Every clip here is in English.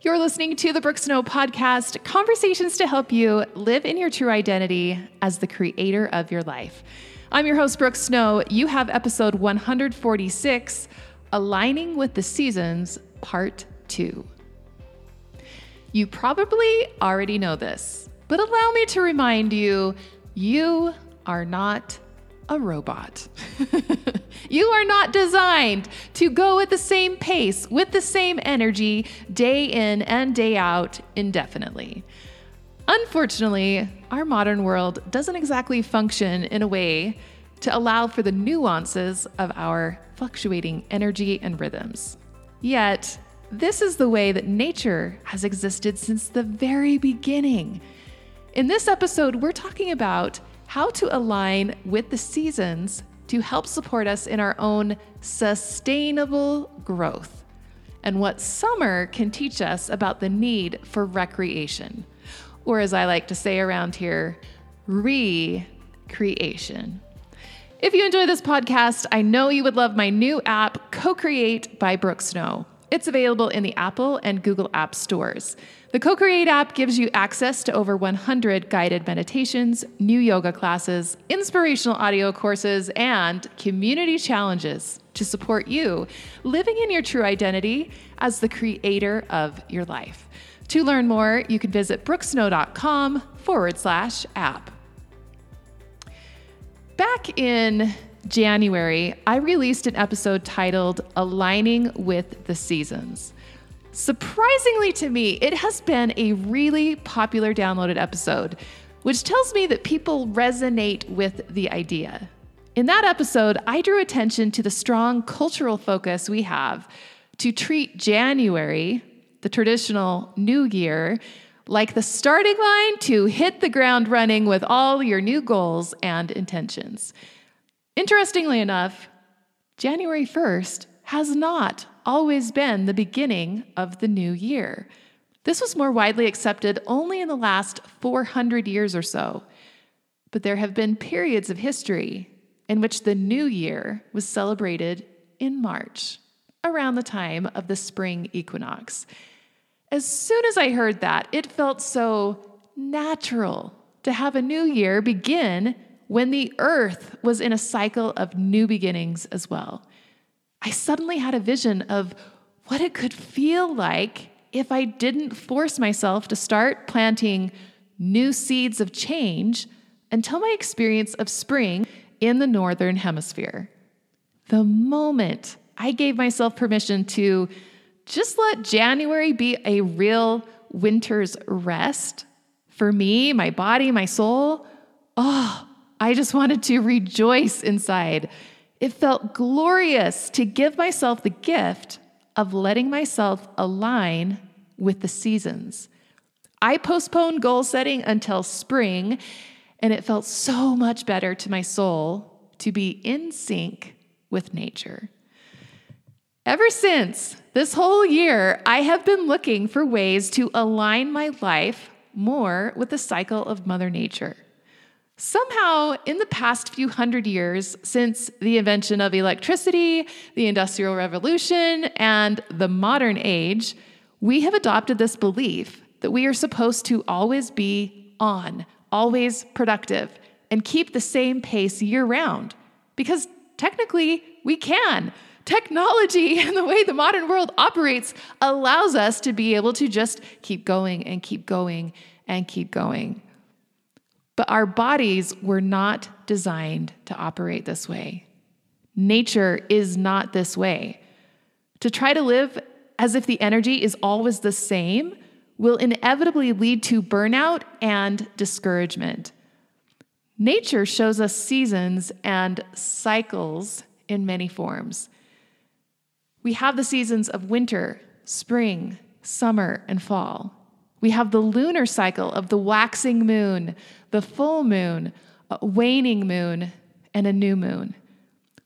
You're listening to the Brooke Snow podcast, conversations to help you live in your true identity as the creator of your life. I'm your host, Brooke Snow. You have episode 146 Aligning with the Seasons, Part 2. You probably already know this, but allow me to remind you you are not a robot. you are not designed to go at the same pace with the same energy day in and day out indefinitely. Unfortunately, our modern world doesn't exactly function in a way to allow for the nuances of our fluctuating energy and rhythms. Yet, this is the way that nature has existed since the very beginning. In this episode, we're talking about how to align with the seasons to help support us in our own sustainable growth, and what summer can teach us about the need for recreation, or as I like to say around here, recreation. If you enjoy this podcast, I know you would love my new app, Co Create by Brooke Snow. It's available in the Apple and Google App Stores. The Co Create app gives you access to over 100 guided meditations, new yoga classes, inspirational audio courses, and community challenges to support you living in your true identity as the creator of your life. To learn more, you can visit brookesnow.com forward slash app. Back in January, I released an episode titled Aligning with the Seasons. Surprisingly to me, it has been a really popular downloaded episode, which tells me that people resonate with the idea. In that episode, I drew attention to the strong cultural focus we have to treat January, the traditional new year, like the starting line to hit the ground running with all your new goals and intentions. Interestingly enough, January 1st has not always been the beginning of the new year. This was more widely accepted only in the last 400 years or so. But there have been periods of history in which the new year was celebrated in March, around the time of the spring equinox. As soon as I heard that, it felt so natural to have a new year begin when the earth was in a cycle of new beginnings as well. I suddenly had a vision of what it could feel like if I didn't force myself to start planting new seeds of change until my experience of spring in the Northern Hemisphere. The moment I gave myself permission to just let January be a real winter's rest for me, my body, my soul, oh, I just wanted to rejoice inside it felt glorious to give myself the gift of letting myself align with the seasons. I postponed goal setting until spring, and it felt so much better to my soul to be in sync with nature. Ever since this whole year, I have been looking for ways to align my life more with the cycle of Mother Nature. Somehow, in the past few hundred years, since the invention of electricity, the Industrial Revolution, and the modern age, we have adopted this belief that we are supposed to always be on, always productive, and keep the same pace year round. Because technically, we can. Technology and the way the modern world operates allows us to be able to just keep going and keep going and keep going. But our bodies were not designed to operate this way. Nature is not this way. To try to live as if the energy is always the same will inevitably lead to burnout and discouragement. Nature shows us seasons and cycles in many forms. We have the seasons of winter, spring, summer, and fall. We have the lunar cycle of the waxing moon, the full moon, a waning moon, and a new moon.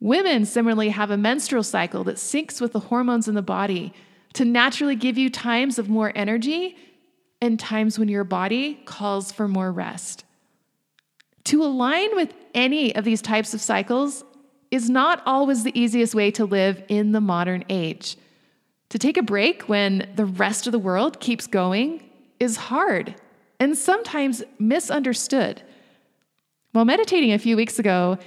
Women similarly have a menstrual cycle that syncs with the hormones in the body to naturally give you times of more energy and times when your body calls for more rest. To align with any of these types of cycles is not always the easiest way to live in the modern age. To take a break when the rest of the world keeps going is hard and sometimes misunderstood. While meditating a few weeks ago,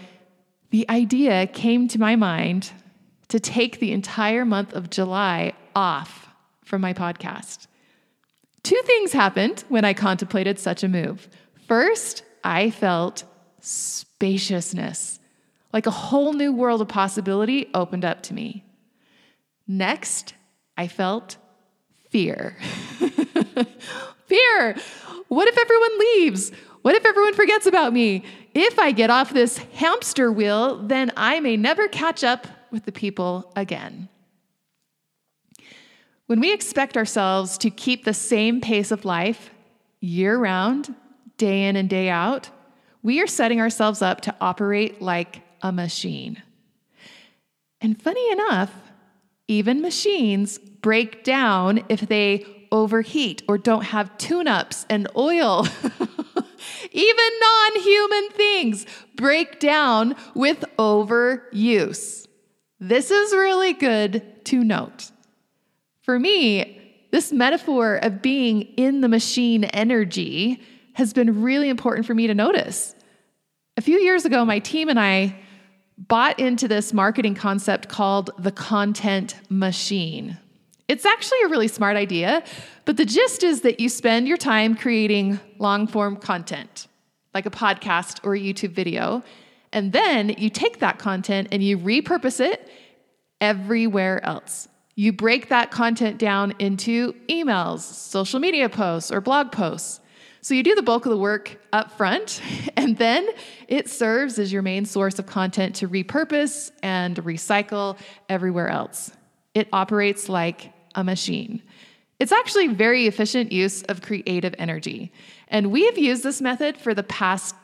the idea came to my mind to take the entire month of July off from my podcast. Two things happened when I contemplated such a move. First, I felt spaciousness, like a whole new world of possibility opened up to me. Next, I felt fear. fear. What if everyone leaves? What if everyone forgets about me? If I get off this hamster wheel, then I may never catch up with the people again. When we expect ourselves to keep the same pace of life year round, day in and day out, we are setting ourselves up to operate like a machine. And funny enough, even machines break down if they overheat or don't have tune ups and oil. even non human things break down with overuse. This is really good to note. For me, this metaphor of being in the machine energy has been really important for me to notice. A few years ago, my team and I bought into this marketing concept called the content machine. It's actually a really smart idea, but the gist is that you spend your time creating long form content, like a podcast or a YouTube video, and then you take that content and you repurpose it everywhere else. You break that content down into emails, social media posts, or blog posts. So you do the bulk of the work up front, and then it serves as your main source of content to repurpose and recycle everywhere else. It operates like a machine. It's actually very efficient use of creative energy. And we have used this method for the past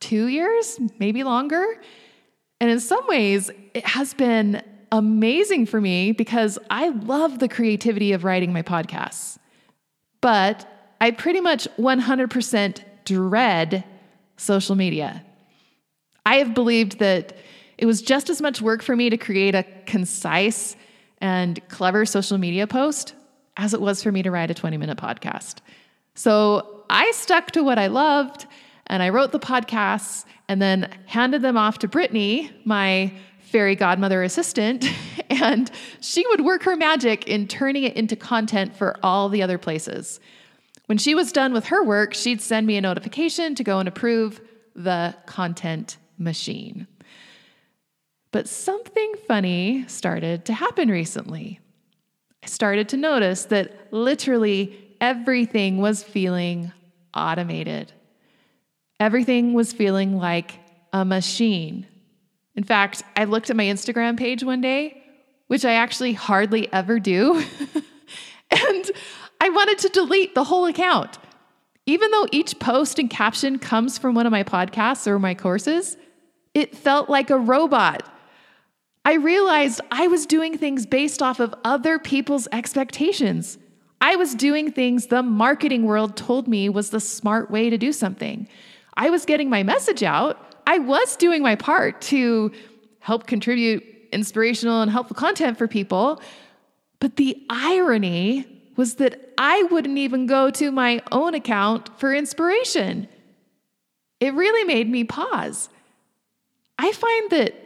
two years, maybe longer. And in some ways, it has been amazing for me because I love the creativity of writing my podcasts. But I pretty much 100% dread social media. I have believed that it was just as much work for me to create a concise and clever social media post as it was for me to write a 20 minute podcast. So I stuck to what I loved and I wrote the podcasts and then handed them off to Brittany, my fairy godmother assistant, and she would work her magic in turning it into content for all the other places. When she was done with her work, she'd send me a notification to go and approve the content machine. But something funny started to happen recently. I started to notice that literally everything was feeling automated. Everything was feeling like a machine. In fact, I looked at my Instagram page one day, which I actually hardly ever do, and I wanted to delete the whole account. Even though each post and caption comes from one of my podcasts or my courses, it felt like a robot. I realized I was doing things based off of other people's expectations. I was doing things the marketing world told me was the smart way to do something. I was getting my message out, I was doing my part to help contribute inspirational and helpful content for people. But the irony was that I wouldn't even go to my own account for inspiration. It really made me pause. I find that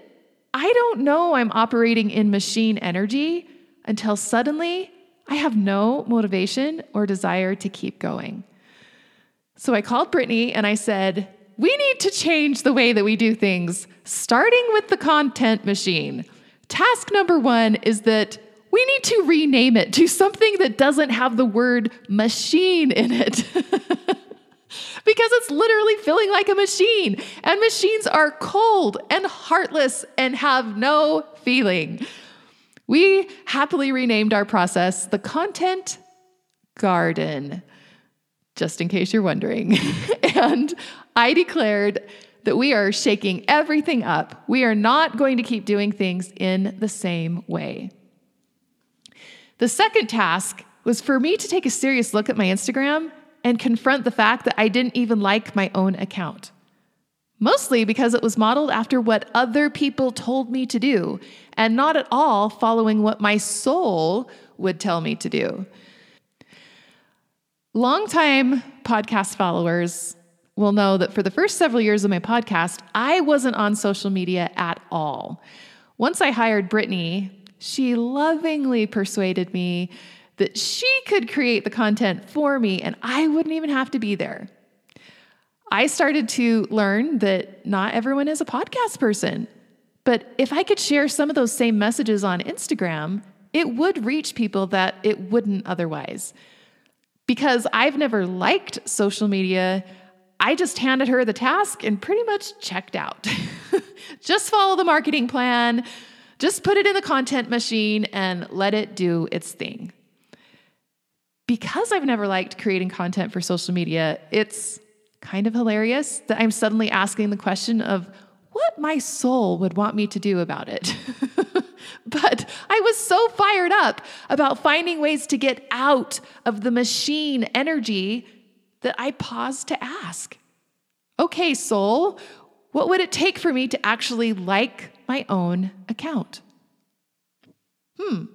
I don't know I'm operating in machine energy until suddenly I have no motivation or desire to keep going. So I called Brittany and I said, we need to change the way that we do things, starting with the content machine. Task number one is that we need to rename it to something that doesn't have the word machine in it. because it's literally feeling like a machine. And machines are cold and heartless and have no feeling. We happily renamed our process the Content Garden, just in case you're wondering. and I declared that we are shaking everything up. We are not going to keep doing things in the same way. The second task was for me to take a serious look at my Instagram and confront the fact that I didn't even like my own account. mostly because it was modeled after what other people told me to do and not at all following what my soul would tell me to do. Longtime podcast followers will know that for the first several years of my podcast, I wasn't on social media at all. Once I hired Brittany, she lovingly persuaded me that she could create the content for me and I wouldn't even have to be there. I started to learn that not everyone is a podcast person. But if I could share some of those same messages on Instagram, it would reach people that it wouldn't otherwise. Because I've never liked social media, I just handed her the task and pretty much checked out. just follow the marketing plan, just put it in the content machine and let it do its thing. Because I've never liked creating content for social media, it's kind of hilarious that I'm suddenly asking the question of what my soul would want me to do about it. but I was so fired up about finding ways to get out of the machine energy that I paused to ask okay, soul, what would it take for me to actually like my own account? Hmm.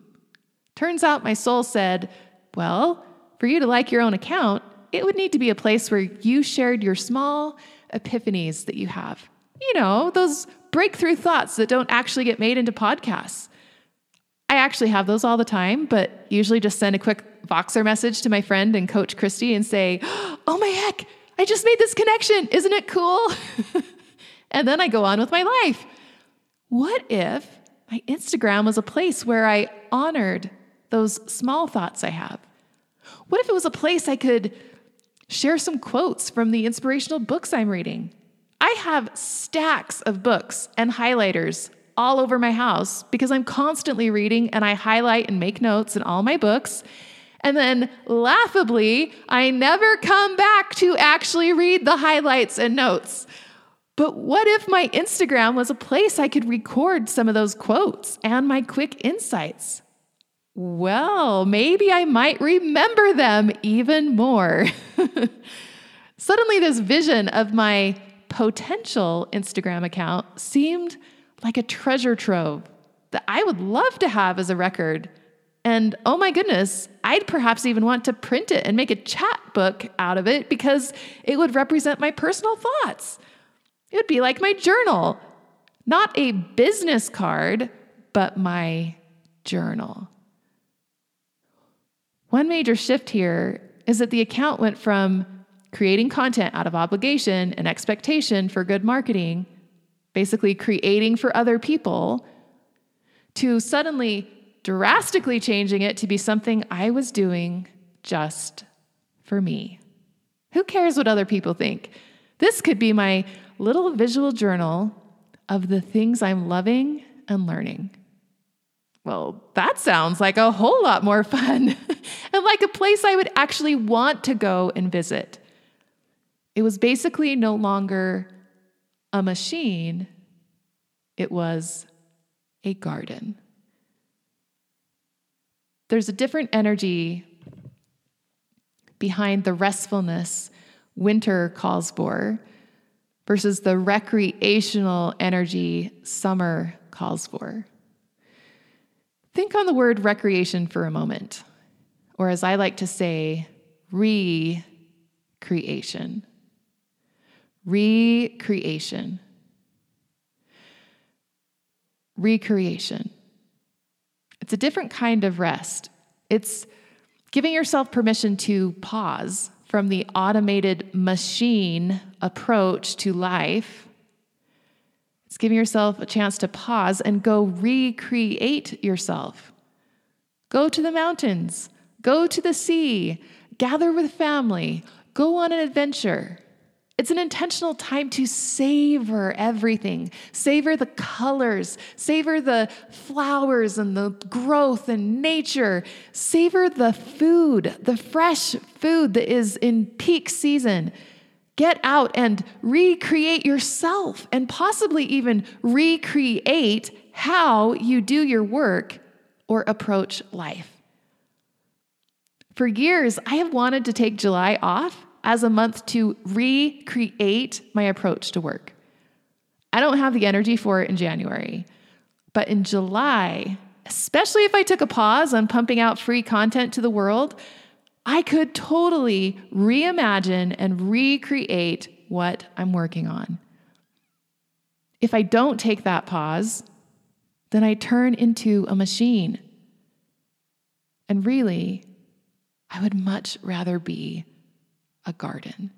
Turns out my soul said, well, for you to like your own account, it would need to be a place where you shared your small epiphanies that you have. You know, those breakthrough thoughts that don't actually get made into podcasts. I actually have those all the time, but usually just send a quick Voxer message to my friend and coach Christy and say, Oh my heck, I just made this connection. Isn't it cool? and then I go on with my life. What if my Instagram was a place where I honored those small thoughts I have? What if it was a place I could share some quotes from the inspirational books I'm reading. I have stacks of books and highlighters all over my house because I'm constantly reading and I highlight and make notes in all my books. And then, laughably, I never come back to actually read the highlights and notes. But what if my Instagram was a place I could record some of those quotes and my quick insights? Well, maybe I might remember them even more. Suddenly, this vision of my potential Instagram account seemed like a treasure trove that I would love to have as a record. And oh my goodness, I'd perhaps even want to print it and make a chat book out of it because it would represent my personal thoughts. It would be like my journal, not a business card, but my journal. One major shift here is that the account went from creating content out of obligation and expectation for good marketing, basically creating for other people, to suddenly drastically changing it to be something I was doing just for me. Who cares what other people think? This could be my little visual journal of the things I'm loving and learning. Well, that sounds like a whole lot more fun and like a place I would actually want to go and visit. It was basically no longer a machine, it was a garden. There's a different energy behind the restfulness winter calls for versus the recreational energy summer calls for. Think on the word recreation for a moment, or as I like to say, recreation. Recreation. Recreation. It's a different kind of rest. It's giving yourself permission to pause from the automated machine approach to life it's giving yourself a chance to pause and go recreate yourself. Go to the mountains, go to the sea, gather with family, go on an adventure. It's an intentional time to savor everything. Savor the colors, savor the flowers and the growth and nature. Savor the food, the fresh food that is in peak season. Get out and recreate yourself and possibly even recreate how you do your work or approach life. For years, I have wanted to take July off as a month to recreate my approach to work. I don't have the energy for it in January. But in July, especially if I took a pause on pumping out free content to the world, I could totally reimagine and recreate what I'm working on. If I don't take that pause, then I turn into a machine. And really, I would much rather be a garden.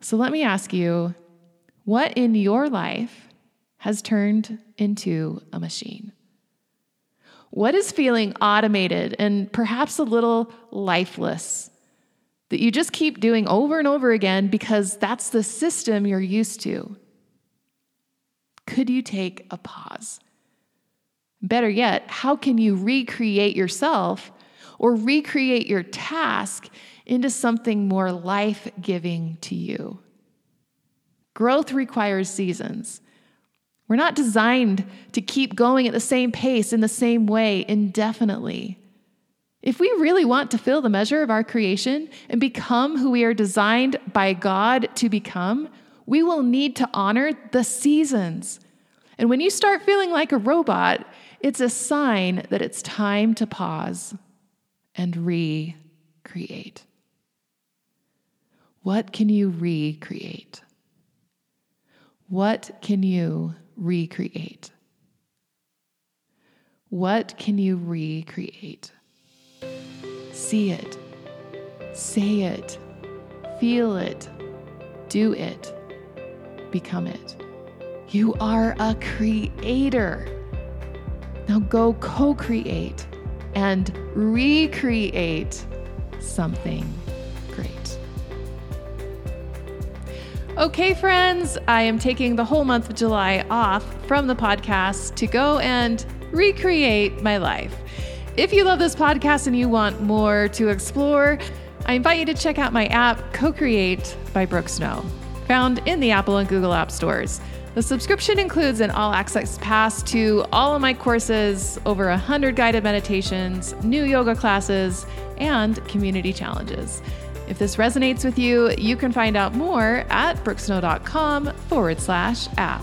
So let me ask you what in your life has turned into a machine? What is feeling automated and perhaps a little lifeless that you just keep doing over and over again because that's the system you're used to? Could you take a pause? Better yet, how can you recreate yourself or recreate your task into something more life giving to you? Growth requires seasons. We're not designed to keep going at the same pace in the same way indefinitely. If we really want to fill the measure of our creation and become who we are designed by God to become, we will need to honor the seasons. And when you start feeling like a robot, it's a sign that it's time to pause and recreate. What can you recreate? What can you recreate? What can you recreate? See it, say it, feel it, do it, become it. You are a creator. Now go co create and recreate something Okay, friends, I am taking the whole month of July off from the podcast to go and recreate my life. If you love this podcast and you want more to explore, I invite you to check out my app, Co Create by Brooke Snow, found in the Apple and Google App Stores. The subscription includes an all access pass to all of my courses, over 100 guided meditations, new yoga classes, and community challenges. If this resonates with you, you can find out more at brookesnow.com forward slash app.